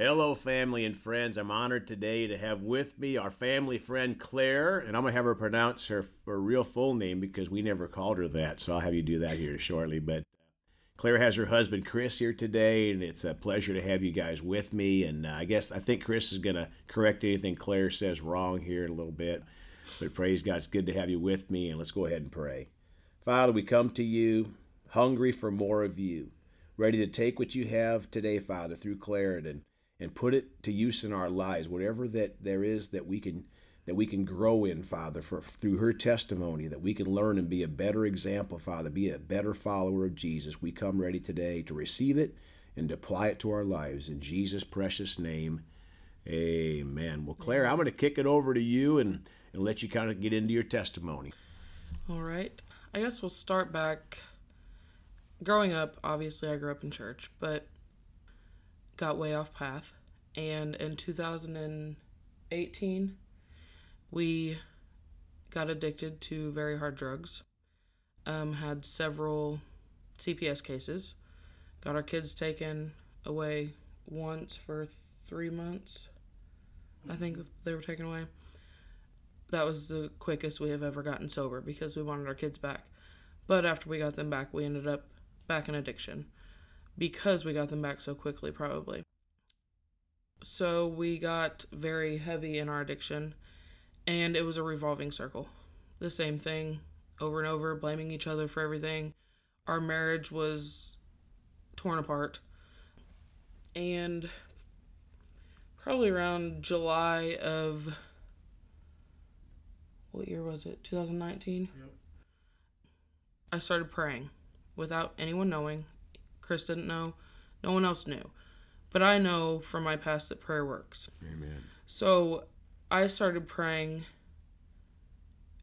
Hello, family and friends. I'm honored today to have with me our family friend Claire, and I'm going to have her pronounce her, her real full name because we never called her that, so I'll have you do that here shortly. But Claire has her husband Chris here today, and it's a pleasure to have you guys with me. And uh, I guess I think Chris is going to correct anything Claire says wrong here in a little bit. But praise God, it's good to have you with me, and let's go ahead and pray. Father, we come to you hungry for more of you, ready to take what you have today, Father, through Claire and and put it to use in our lives whatever that there is that we can that we can grow in father for through her testimony that we can learn and be a better example father be a better follower of jesus. We come ready today to receive it and to apply it to our lives in jesus precious name. Amen. Well claire i'm going to kick it over to you and, and let you kind of get into your testimony. All right. I guess we'll start back. Growing up obviously i grew up in church but got way off path. And in 2018, we got addicted to very hard drugs. Um, had several CPS cases. Got our kids taken away once for three months. I think they were taken away. That was the quickest we have ever gotten sober because we wanted our kids back. But after we got them back, we ended up back in addiction because we got them back so quickly, probably. So we got very heavy in our addiction, and it was a revolving circle. The same thing over and over, blaming each other for everything. Our marriage was torn apart. And probably around July of what year was it? 2019? Yep. I started praying without anyone knowing. Chris didn't know. No one else knew. But I know from my past that prayer works. Amen. So I started praying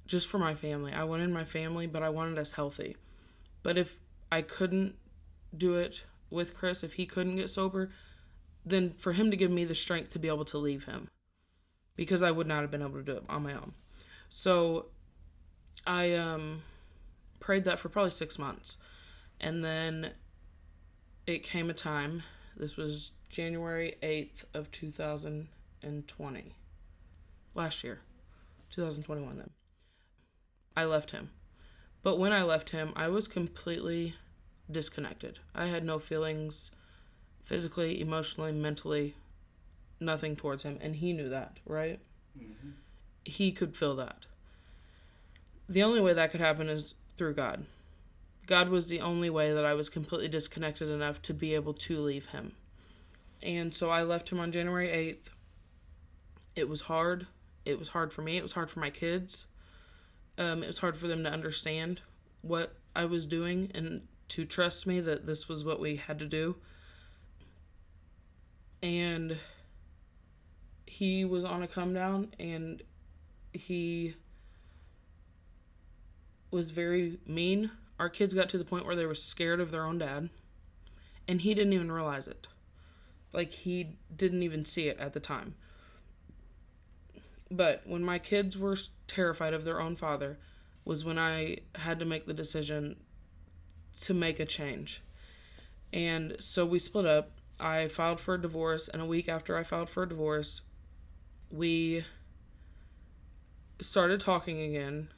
just for my family. I wanted my family, but I wanted us healthy. But if I couldn't do it with Chris, if he couldn't get sober, then for him to give me the strength to be able to leave him because I would not have been able to do it on my own. So I um prayed that for probably 6 months. And then it came a time, this was January 8th of 2020. Last year. 2021 then. I left him. But when I left him, I was completely disconnected. I had no feelings physically, emotionally, mentally, nothing towards him. And he knew that, right? Mm-hmm. He could feel that. The only way that could happen is through God. God was the only way that I was completely disconnected enough to be able to leave him. And so I left him on January 8th. It was hard. It was hard for me. It was hard for my kids. Um, it was hard for them to understand what I was doing and to trust me that this was what we had to do. And he was on a come down and he was very mean our kids got to the point where they were scared of their own dad, and he didn't even realize it. Like, he didn't even see it at the time. But when my kids were terrified of their own father, was when I had to make the decision to make a change. And so we split up. I filed for a divorce, and a week after I filed for a divorce, we started talking again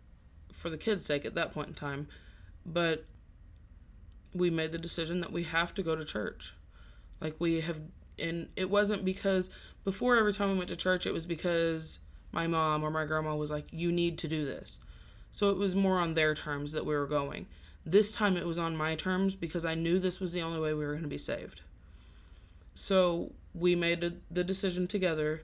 for the kids' sake at that point in time but we made the decision that we have to go to church. Like we have and it wasn't because before every time we went to church it was because my mom or my grandma was like you need to do this. So it was more on their terms that we were going. This time it was on my terms because I knew this was the only way we were going to be saved. So we made the decision together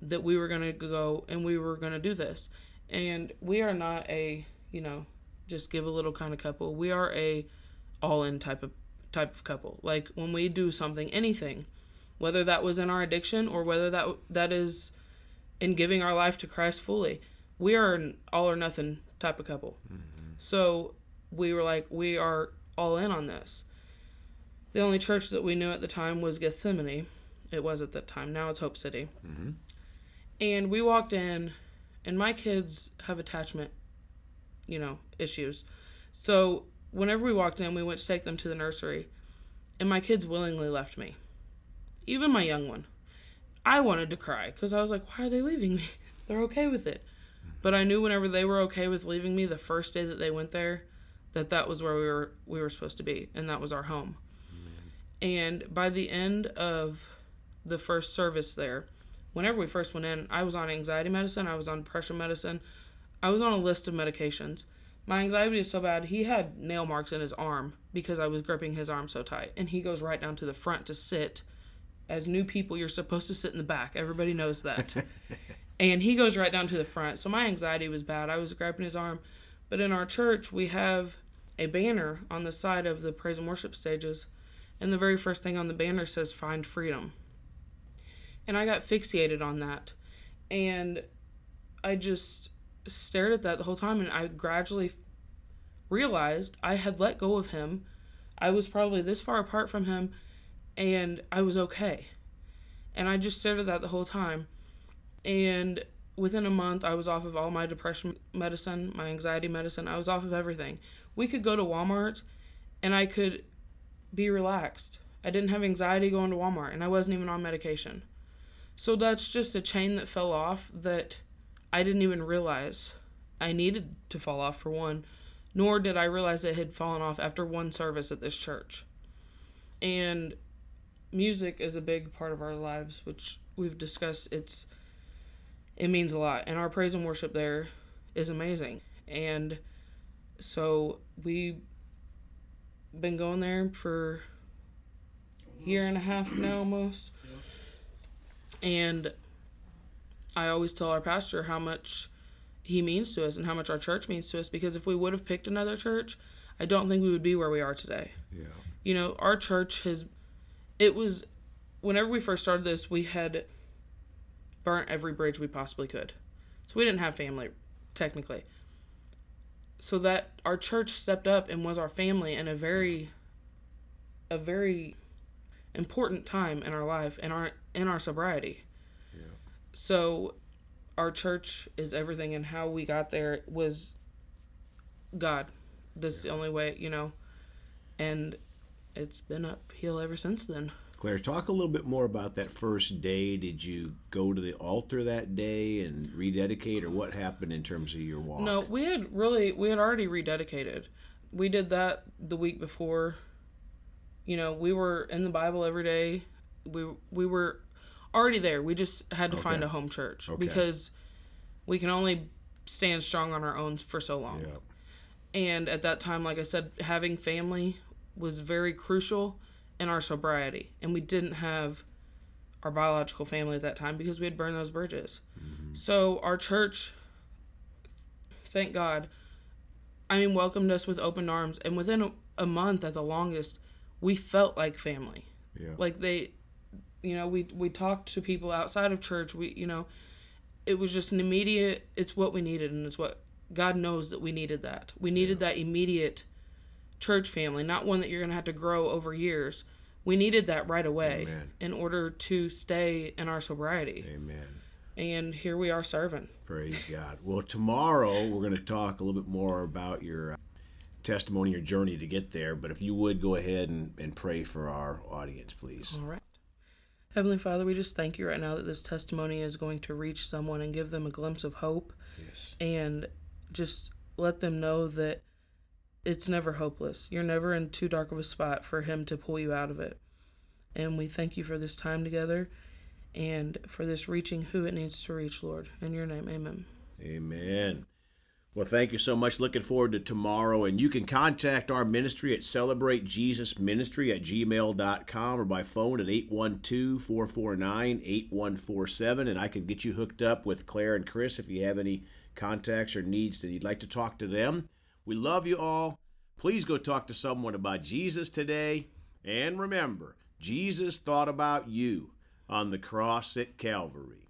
that we were going to go and we were going to do this. And we are not a, you know, just give a little kind of couple. We are a all in type of type of couple. Like when we do something, anything, whether that was in our addiction or whether that that is in giving our life to Christ fully, we are an all or nothing type of couple. Mm-hmm. So we were like, we are all in on this. The only church that we knew at the time was Gethsemane. It was at that time. Now it's Hope City. Mm-hmm. And we walked in, and my kids have attachment you know, issues. So whenever we walked in, we went to take them to the nursery, and my kids willingly left me. Even my young one. I wanted to cry because I was like, why are they leaving me? They're okay with it. But I knew whenever they were okay with leaving me the first day that they went there, that that was where we were we were supposed to be, and that was our home. And by the end of the first service there, whenever we first went in, I was on anxiety medicine, I was on depression medicine, I was on a list of medications. My anxiety is so bad, he had nail marks in his arm because I was gripping his arm so tight. And he goes right down to the front to sit. As new people, you're supposed to sit in the back. Everybody knows that. and he goes right down to the front. So my anxiety was bad. I was gripping his arm. But in our church, we have a banner on the side of the praise and worship stages. And the very first thing on the banner says, Find freedom. And I got fixated on that. And I just stared at that the whole time and I gradually realized I had let go of him. I was probably this far apart from him and I was okay. And I just stared at that the whole time. And within a month, I was off of all my depression medicine, my anxiety medicine. I was off of everything. We could go to Walmart and I could be relaxed. I didn't have anxiety going to Walmart and I wasn't even on medication. So that's just a chain that fell off that I didn't even realize I needed to fall off for one, nor did I realize it had fallen off after one service at this church. And music is a big part of our lives, which we've discussed. It's it means a lot, and our praise and worship there is amazing. And so we've been going there for a year and a half now almost. And I always tell our pastor how much he means to us and how much our church means to us because if we would have picked another church, I don't think we would be where we are today. Yeah. You know, our church has it was whenever we first started this, we had burnt every bridge we possibly could. So we didn't have family technically. So that our church stepped up and was our family in a very a very important time in our life and our in our sobriety. So our church is everything and how we got there was God. That's the only way, you know. And it's been uphill ever since then. Claire, talk a little bit more about that first day. Did you go to the altar that day and rededicate, or what happened in terms of your walk? No, we had really we had already rededicated. We did that the week before. You know, we were in the Bible every day. We we were already there. We just had to find a home church Okay. because we can only stand strong on our own for so long. Yep. And at that time, like I said, having family was very crucial in our sobriety. And we didn't have our biological family at that time because we had burned those bridges. Mm-hmm. So our church, thank God, I mean, welcomed us with open arms. And within a, a month at the longest, we felt like family. Yeah. Like they, you know, we, we talked to people outside of church. We, you know, it was just an immediate, it's what we needed. And it's what God knows that we needed that. We needed that immediate church family, not one that you're going to have to grow over years. We needed that right away Amen. in order to stay in our sobriety. Amen. And here we are serving. Praise God. Well, tomorrow we're going to talk a little bit more about your uh, testimony, your journey to get there. But if you would go ahead and, and pray for our audience, please. All right. Heavenly Father, we just thank you right now that this testimony is going to reach someone and give them a glimpse of hope Yes. and just let them know that it's never hopeless. You're never in too dark of a spot for Him to pull you out of it. And we thank you for this time together and for this reaching who it needs to reach, Lord. In your name, amen. Amen. Well, thank you so much. Looking forward to tomorrow. And you can contact our ministry at celebratejesusministry at gmail.com or by phone at 812 449 8147. And I can get you hooked up with Claire and Chris if you have any contacts or needs that you'd like to talk to them. We love you all. Please go talk to someone about Jesus today. And remember, Jesus thought about you on the cross at Calvary.